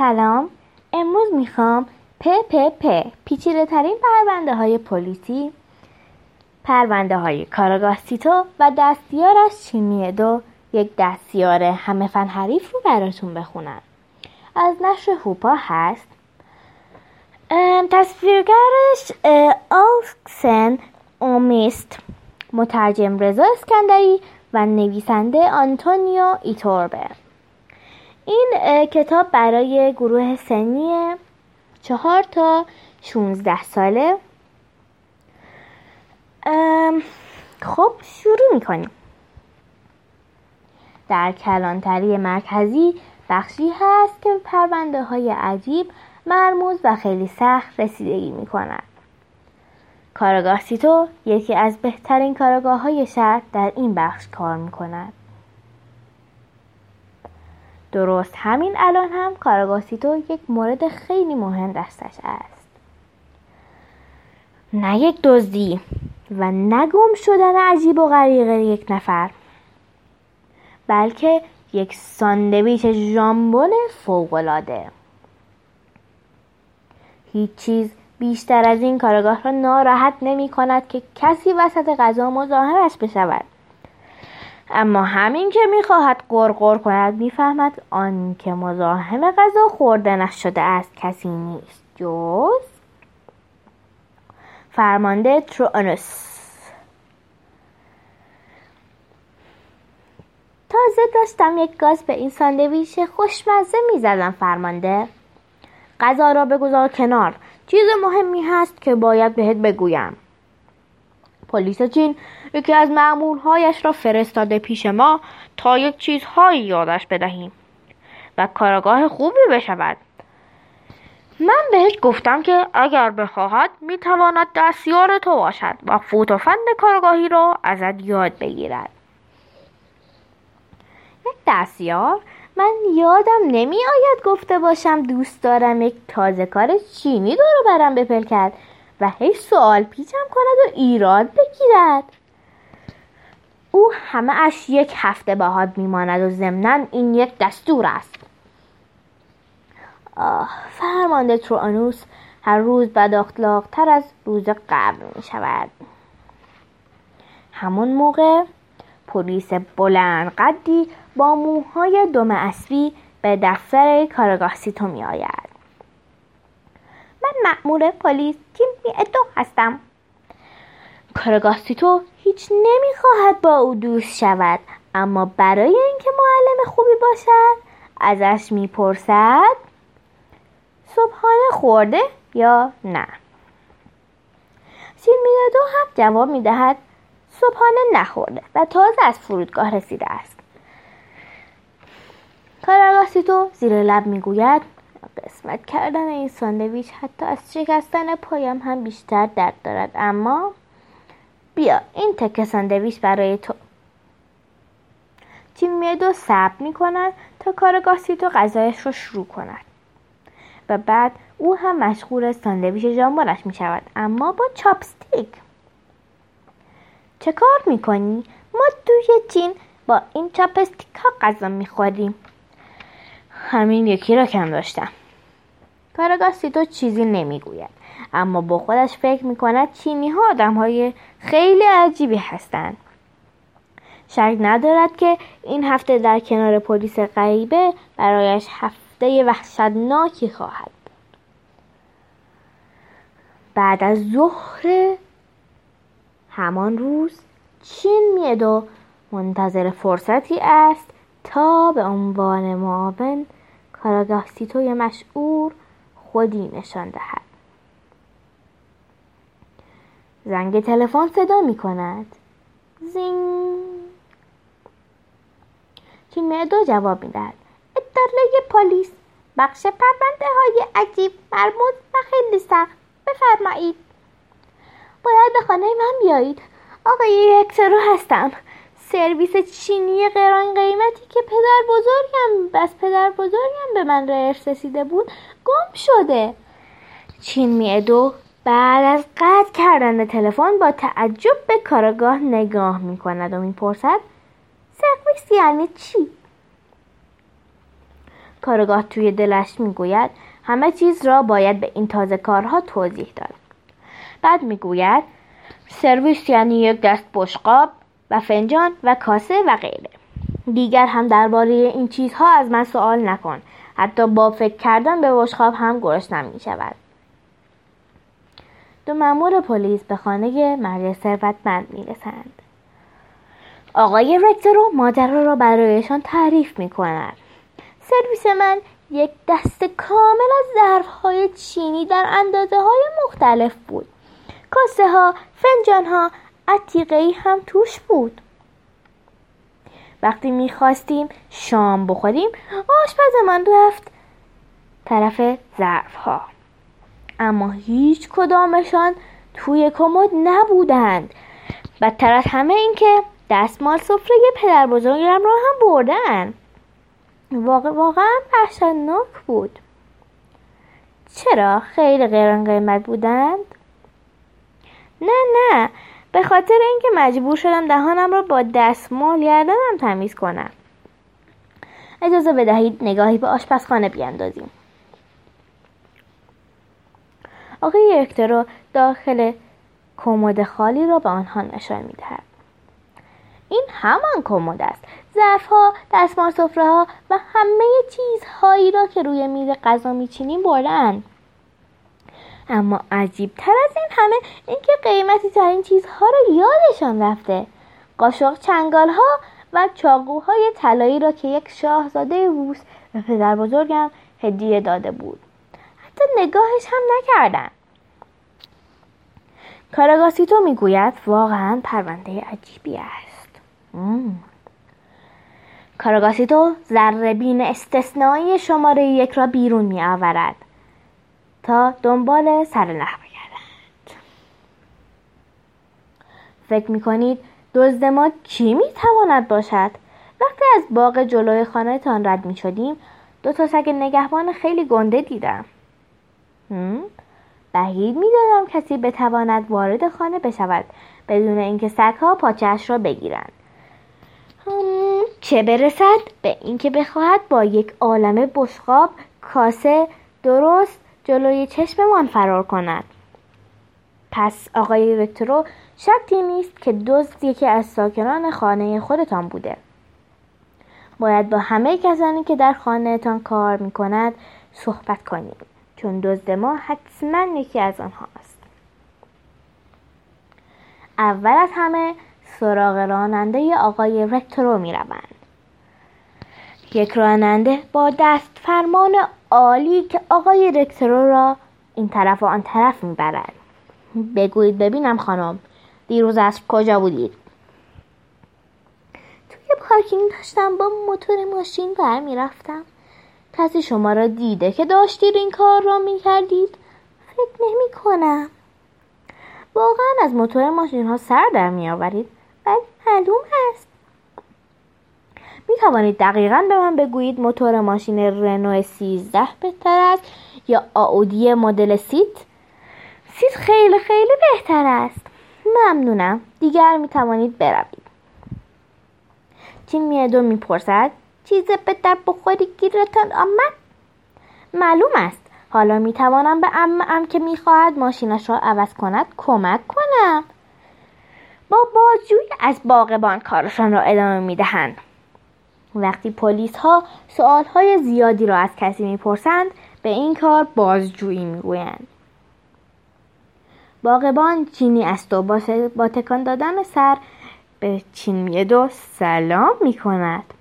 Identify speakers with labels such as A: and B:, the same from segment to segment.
A: سلام. امروز می‌خوام پ پ پ پیچیده ترین پرونده های پلیسی پرونده های کاراگاه سیتو و دستیارش چین میادو یک دستیار همه فن حریف رو براتون بخونم. از نشر هوپا هست. تصویرگرش آلکس اومیست. مترجم رضا اسکندری و نویسنده آنتونیو ایتوربه. این کتاب برای گروه سنی چهار تا 16 ساله خب شروع می‌کنیم در کلانتری مرکزی بخشی هست که پرونده های عجیب مرموز و خیلی سخت رسیدگی می کند. کارگاه سیتو یکی از بهترین کارگاه های در این بخش کار می کند. درست همین الان هم کارگاه سیتو یک مورد خیلی مهم دستش است. نه یک دزدی و نگم شدن عجیب و غریق یک نفر بلکه یک ساندویچ ژامبون فوقالعاده هیچ چیز بیشتر از این کارگاه را ناراحت نمی کند که کسی وسط غذا مزاحمش بشود اما همین که می‌خواهد قرقر کند می‌فهمد آن که مزاحم غذا خوردنش شده است کسی نیست. جز فرمانده ترونوس. تازه داشتم یک گاز به این ساندویچ خوشمزه می‌زدم فرمانده. غذا را بگذار کنار. چیز مهمی هست که باید بهت بگویم. پلیس چین یکی از معمولهایش را فرستاده پیش ما تا یک چیزهایی یادش بدهیم و کارگاه خوبی بشود. من بهش گفتم که اگر بخواهد می‌تواند دستیار تو باشد و فوت و فند کارگاهی را ازت یاد بگیرد. یک دستیار؟ من یادم نمی آید گفته باشم دوست دارم یک تازه کار چینی دورو برم بپل کرد و هی سوال پیچم کند و ایراد بگیرد. او همه اش یک هفته باهات میماند و ضمنا این یک دستور است. آه فرمانده ترانوس هر روز بد تر از روز قبل می شود همون موقع پلیس بلند قدی با موهای دم اسبی به دفتر کارگاه سیتو می آید. مأمور پلیس تیم ادو هستم. کارگاه سیتو هیچ نمی‌خواهد با او دوست شود اما برای اینکه معلم خوبی باشد ازش می‌پرسد صبحانه خورده یا نه سیر دو هم جواب می‌دهد صبحانه نخورده و تازه از فرودگاه رسیده است تو زیر لب می‌گوید قسمت کردن این ساندویچ حتی از شکستن پایم هم بیشتر درد دارد. اما بیا این تکه ساندویچ برای تو. تیم دو صبر می کند تا کارگاه تو غذایش رو شروع کند. و بعد او هم مشغول ساندویچ ژامبونش می شود اما با چاپستیک. چه کار می کنی؟ ما توی با این چاپستیک ها غذا می خوریم همین یکی را کم داشتم. کارگاه سیتو چیزی نمی‌گوید. اما با خودش فکر می کند چینی ها آدم های خیلی عجیبی هستند. شک ندارد که این هفته در کنار پلیس غریبه برایش هفته وحشتناکی خواهد بود. بعد از ظهر همان روز چین میدو منتظر فرصتی است تا به عنوان معاون کاراگاه سیتوی مشعور خودی نشان دهد. زنگ تلفن صدا می کند. زینگ. دو جواب می دهد. اداره پلیس بخش پرونده های عجیب مرموز و خیلی سخت. بفرمایید. باید به خانه من بیایید. آقای یکسرو هستم. سرویس چینی قران قیمتی که پدر بزرگم بس پدر بزرگم به من ارث رسیده بود گم شده. چین دو بعد از قطع کردن تلفن با تعجب به کارگاه نگاه می کند و می‌پرسد سرویس یعنی چی؟ کارگاه توی دلش می‌گوید همه چیز را باید به این تازه کارها توضیح داد. بعد می‌گوید سرویس یعنی یک دست بشقاب و فنجان و کاسه و غیره دیگر هم درباره این چیزها از من سوال نکن حتی با فکر کردن به بشقاب هم گرسنم می شود دو مأمور پلیس به خانه مرد ثروتمند می رسند. آقای رکترو ماجرا را برایشان تعریف می کند. سرویس من یک دست کامل از ظرف های چینی در اندازه های مختلف بود. کاسه ها، فنجان ها، عتیقه هم توش بود. وقتی می‌خواستیم شام بخوریم آشپزمان رفت طرف ظرف ها اما هیچ کدامشان توی کمد نبودند. بدتر از همه این که دستمال سفره پدر بزرگم را هم بردن. واقع واقعا وحشتناک بود. چرا خیلی غیر قیمت بودند؟ نه نه. به خاطر اینکه مجبور شدم دهانم را با دستمال گردنم تمیز کنم. اجازه بدهید نگاهی به آشپزخانه بیاندازیم. آقای اکترو داخل کمد خالی را به آنها نشان می‌دهد. این همان کمد است. ظرفها دستمال سفره ها و همه چیزهایی را که روی میز غذا میچینیم بردن اما عجیب تر از این همه اینکه قیمتی ترین چیزها را یادشان رفته. قاشق چنگال ها و چاقوهای طلایی را که یک شاهزاده روس به پدر بزرگم هدیه داده بود. حتی نگاهش هم نکردن. کاراگاسیتو می‌گوید واقعا پرونده عجیبی است. کاراگاسیتو ذره استثنایی شماره یک را بیرون می آورد تا دنبال سر نخ بگردند. فکر می کنید دزد ما کی می تواند باشد؟ وقتی از باغ جلوی خانه تان رد می شدیم دو تا سگ نگهبان خیلی گنده دیدم. بعید می‌دانم کسی بتواند وارد خانه بشود بدون اینکه سگها پاچهاش را بگیرند. چه برسد؟ به اینکه بخواهد با یک عالم بشقاب کاسه درست جلوی چشممان فرار کند. پس آقای رکترو شکی نیست که دزد یکی از ساکنان خانه خودتان بوده. باید با همه کسانی که در خانهتان کار می کند صحبت کنید چون دزد ما حتما یکی از آنها است. اول از همه سراغ راننده آقای رکترو می روند. یک راننده با دست فرمان عالی که آقای رکترو را این طرف و آن طرف می‌برد بگویید ببینم خانم دیروز از کجا بودید؟ توی پارکینگ داشتم با موتور ماشین برمیرفتم. کسی شما را دیده که داشتید این کار را می‌کردید. فکر نمی کنم واقعا از موتور ماشین ها سر در می آورید ولی معلوم است می توانید دقیقا به من بگویید موتور ماشین رنو 13 بهتر است یا آودی مدل سیت؟ سیت خیلی خیلی بهتر است. ممنونم. دیگر می توانید بروید. چین میادو می‌پرسد چیز به درد بخوری گیرتان آمد؟ معلوم است. حالا می توانم به عمه ام که می‌خواهد ماشینش را عوض کند کمک کنم. با بازجویی از باغبان کارشان را ادامه می‌دهند. وقتی پلیس ها سوال های زیادی را از کسی می‌پرسند به این کار بازجویی می‌گویند. باغبان چینی است و با تکان دادن سر به چین دو سلام می کند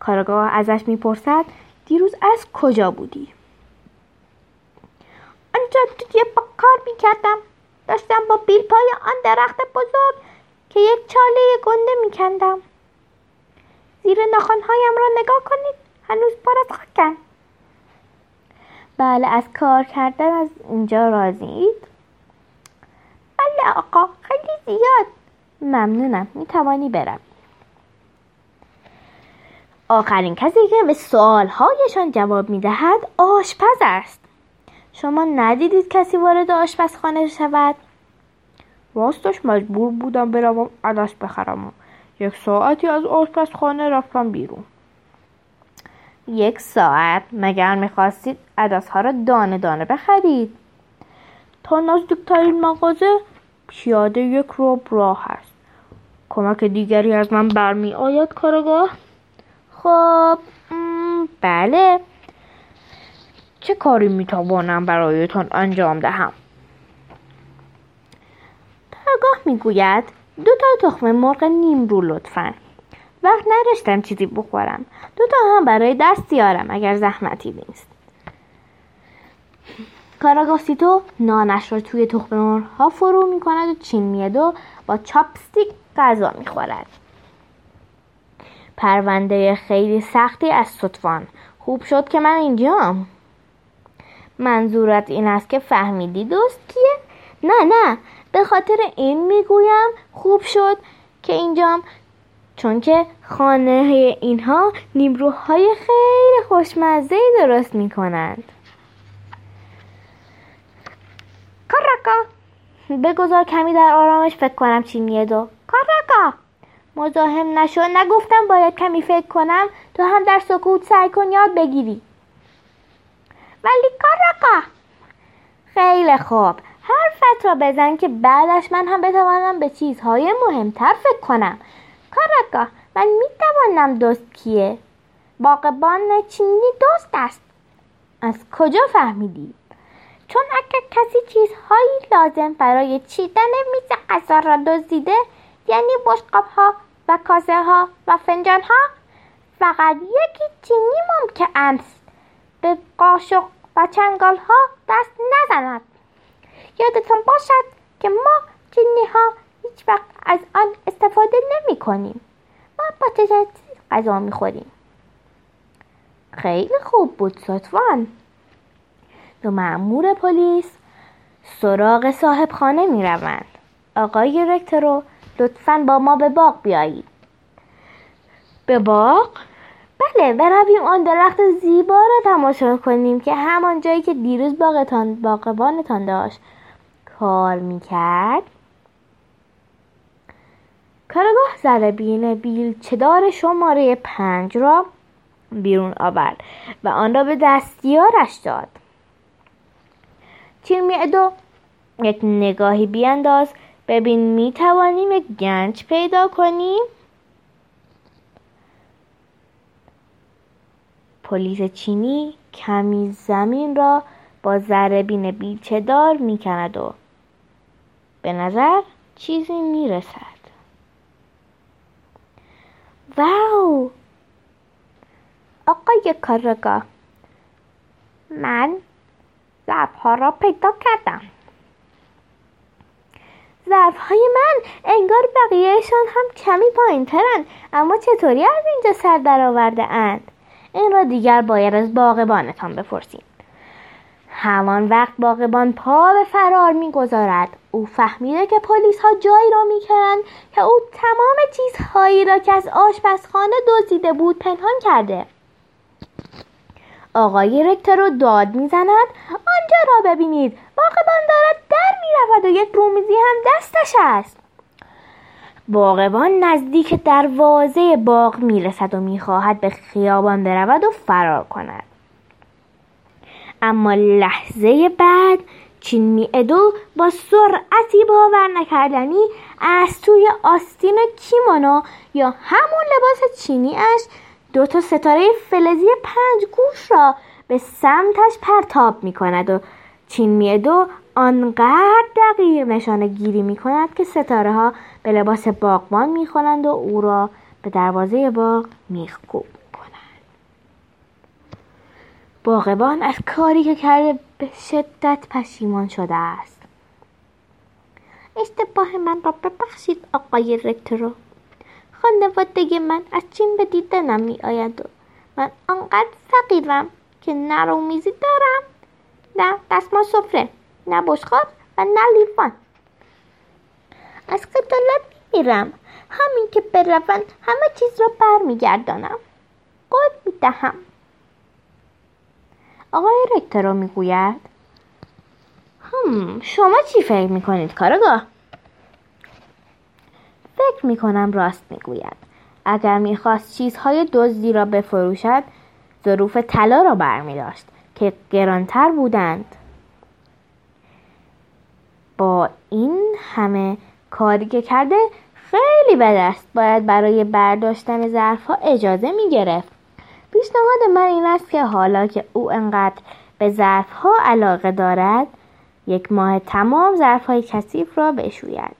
A: کارگاه ازش می‌پرسد دیروز از کجا بودی؟ آنجا توی با کار می‌کردم. داشتم با بیل پای آن درخت بزرگ که یک چاله گنده میکندم. زیر ناخانهایم را نگاه کنید. هنوز پر از خاکن. بله از کار کردن از اینجا راضیید بله آقا خیلی زیاد. ممنونم. می‌توانی برم. آخرین کسی که به سوالهایشان جواب می‌دهد آشپز است. شما ندیدید کسی وارد آشپزخانه شود؟ راستش مجبور بودم بروم عدس بخرم. یک ساعتی از آشپزخانه رفتم بیرون. یک ساعت. مگر می‌خواستید عدسها را دانه دانه بخرید؟ تا نزدیکترین مغازه پیاده یک رو راه است. کمک دیگری از من برمی آید کارگاه؟ خب بله. چه کاری می‌توانم برایتان انجام دهم؟ کارگاه می‌گوید دو تا تخم مرغ نیم رو لطفا. وقت نداشتم چیزی بخورم. دو تا هم برای دست یارم اگر زحمتی نیست. کاراگاسیتو نانش را توی تخم مرغ ها فرو می کند و چین میاد و با چاپستیک غذا می خورد. پرونده خیلی سختی از ستوان خوب شد که من اینجام. منظورت این است که فهمیدی دوست کیه؟ نه نه. به خاطر این می‌گویم خوب شد که اینجام چون که خانه اینها نیمروهای خیلی خوشمزه درست می کنند کارکا بگذار کمی در آرامش فکر کنم چی میدو کارکا مزاحم نشو. نگفتم باید کمی فکر کنم. تو هم در سکوت سعی کن یاد بگیری. ولی کارکا خیلی خوب. حرفت را بزن که بعدش من هم بتوانم به چیزهای مهمتر فکر کنم. کارگاه من می‌توانم دوست کیه؟ باقبان چینی دوست است. از کجا فهمیدی؟ چون اگر کسی چیزهایی لازم برای چیدن میز غذا را دزدیده یعنی بشقاب ها و کاسه ها و فنجان ها فقط یکی چینی ممکن است. به قاشق و چنگال ها دست نزند. یادتان باشد که ما چینی ها هیچ وقت از آن استفاده نمی کنیم. ما با چه غذا می خوریم. خیلی خوب بود سطفان دو معمور پلیس سراغ صاحب خانه می روند. آقای رکترو لطفا با ما به باغ بیایید. به باغ؟ بله برویم آن درخت زیبا را تماشا کنیم که همان جایی که دیروز باغتان باغبانتان داشت. کار می‌کرد. کارگاه زربین بیلچهدار شماره پنج را بیرون آورد و آن را به دستیارش داد. میادو یک نگاهی بیانداز. ببین می توانیم یک گنج پیدا کنیم؟ پلیس چینی کمی زمین را با ذره بیلچه دار می کند و به نظر چیزی می رسد واو! آقای کارگاه من ظرف ها را پیدا کردم. ظرف های من انگار بقیهشان هم کمی پایین ترند اما چطوری از اینجا سر درآورده اند این را دیگر باید از باغبانتان بپرسیم. همان وقت باغبان پا به فرار می‌گذارد. او فهمیده که پلیس ها جایی را می‌کنند که او تمام چیزهایی را که از آشپزخانه دزدیده بود پنهان کرده. آقای رکترو داد می‌زند. آنجا را ببینید. باغبان دارد در می‌رود و یک رومیزی هم دستش است. باغبان نزدیک دروازه باغ می‌رسد و می‌خواهد به خیابان برود و فرار کند. اما لحظه بعد چین می ادو با سرعتی باور نکردنی از توی آستین کیمونو یا همون لباس چینی اش دو تا ستاره فلزی پنج گوش را به سمتش پرتاب می کند و چین می ادو آنقدر دقیق نشانه گیری می کند که ستاره ها به لباس باغبان می و او را به دروازه باغ می باغبان از کاری که کرده به شدت پشیمان شده است. اشتباه من را ببخشید آقای رکترو خانواده من از چین به دیدنم می آید و من آنقدر فقیرم که نه میزی دارم. نه دستمال سفره نه بشخار و نه لیوان. از خجالت میرم همین که بروند همه چیز را برمیگردانم. قول می‌دهم. آقای رکترو می‌گوید؟ هم شما چی فکر می‌کنید کارگاه؟ فکر می‌کنم راست می‌گوید. اگر می‌خواست چیزهای دزدی را بفروشد ظروف طلا را برمی داشت که گرانتر بودند. با این همه کاری که کرده خیلی بد است باید برای برداشتن ظرفها اجازه می گرفت پیشنهاد من این است که حالا که او انقدر به ظرفها علاقه دارد یک ماه تمام ظرفهای کثیف را بشوید.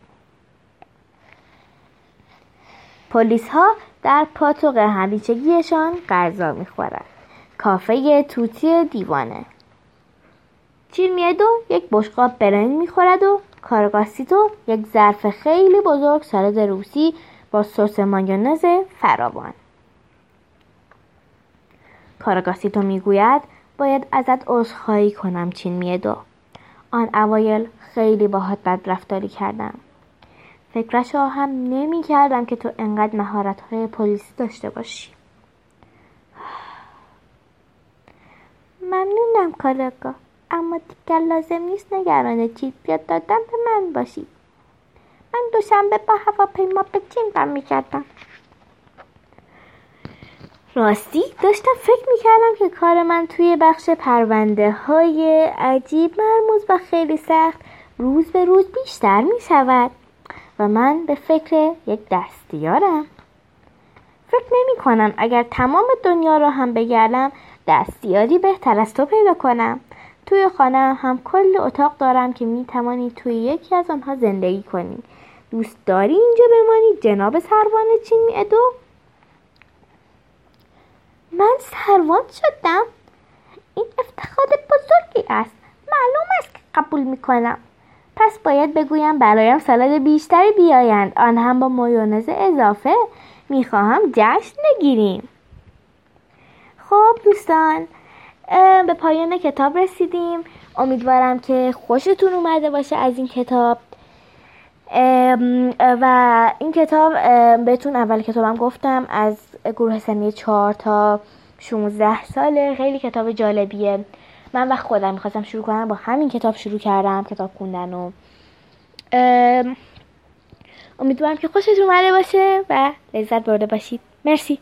A: پلیس ها در پاتوق همیشگیشان غذا می‌خورد کافه توتی دیوانه. چیرمیدو یک بشقاب برنج می‌خورد و کارگاسیتو یک ظرف خیلی بزرگ سالاد روسی با سس مایونز فراوان. کارگاسیتو می‌گوید باید ازت عذرخواهی کنم چین میدو. آن اوایل خیلی باهات بد رفتاری کردم. فکرش هم نمی کردم که تو انقدر مهارت های پلیسی داشته باشی. ممنونم کارگاه اما دیگر لازم نیست نگران چیز بیاد دادن به من باشی. من دوشنبه با هواپیما به چین برمیگردم راستی داشتم فکر می‌کردم که کار من توی بخش پرونده های عجیب مرموز و خیلی سخت روز به روز بیشتر می‌شود و من به فکر یک دستیارم. فکر نمی کنم اگر تمام دنیا را هم بگردم دستیاری بهتر از تو پیدا کنم. توی خانه هم کل اتاق دارم که می توانی توی یکی از آنها زندگی کنی. دوست داری اینجا بمانی؟ جناب سروان چین می ادو؟ من سروان شدم. این افتخار بزرگی است. معلوم است که قبول می کنم پس باید بگویم برایم سالاد بیشتری بیایند. آن هم با مایونز اضافه. می‌خواهم جشن بگیریم. خب دوستان به پایان کتاب رسیدیم. امیدوارم که خوشتون اومده باشه از این کتاب. و این کتاب بهتون اول کتابم گفتم از گروه سنی چهار تا 16 ساله. خیلی کتاب جالبیه. من وقت خودم می‌خواستم شروع کنم با همین کتاب شروع کردم کتاب خوندن و امیدوارم که خوشتون اومده باشه و لذت برده باشید. مرسی.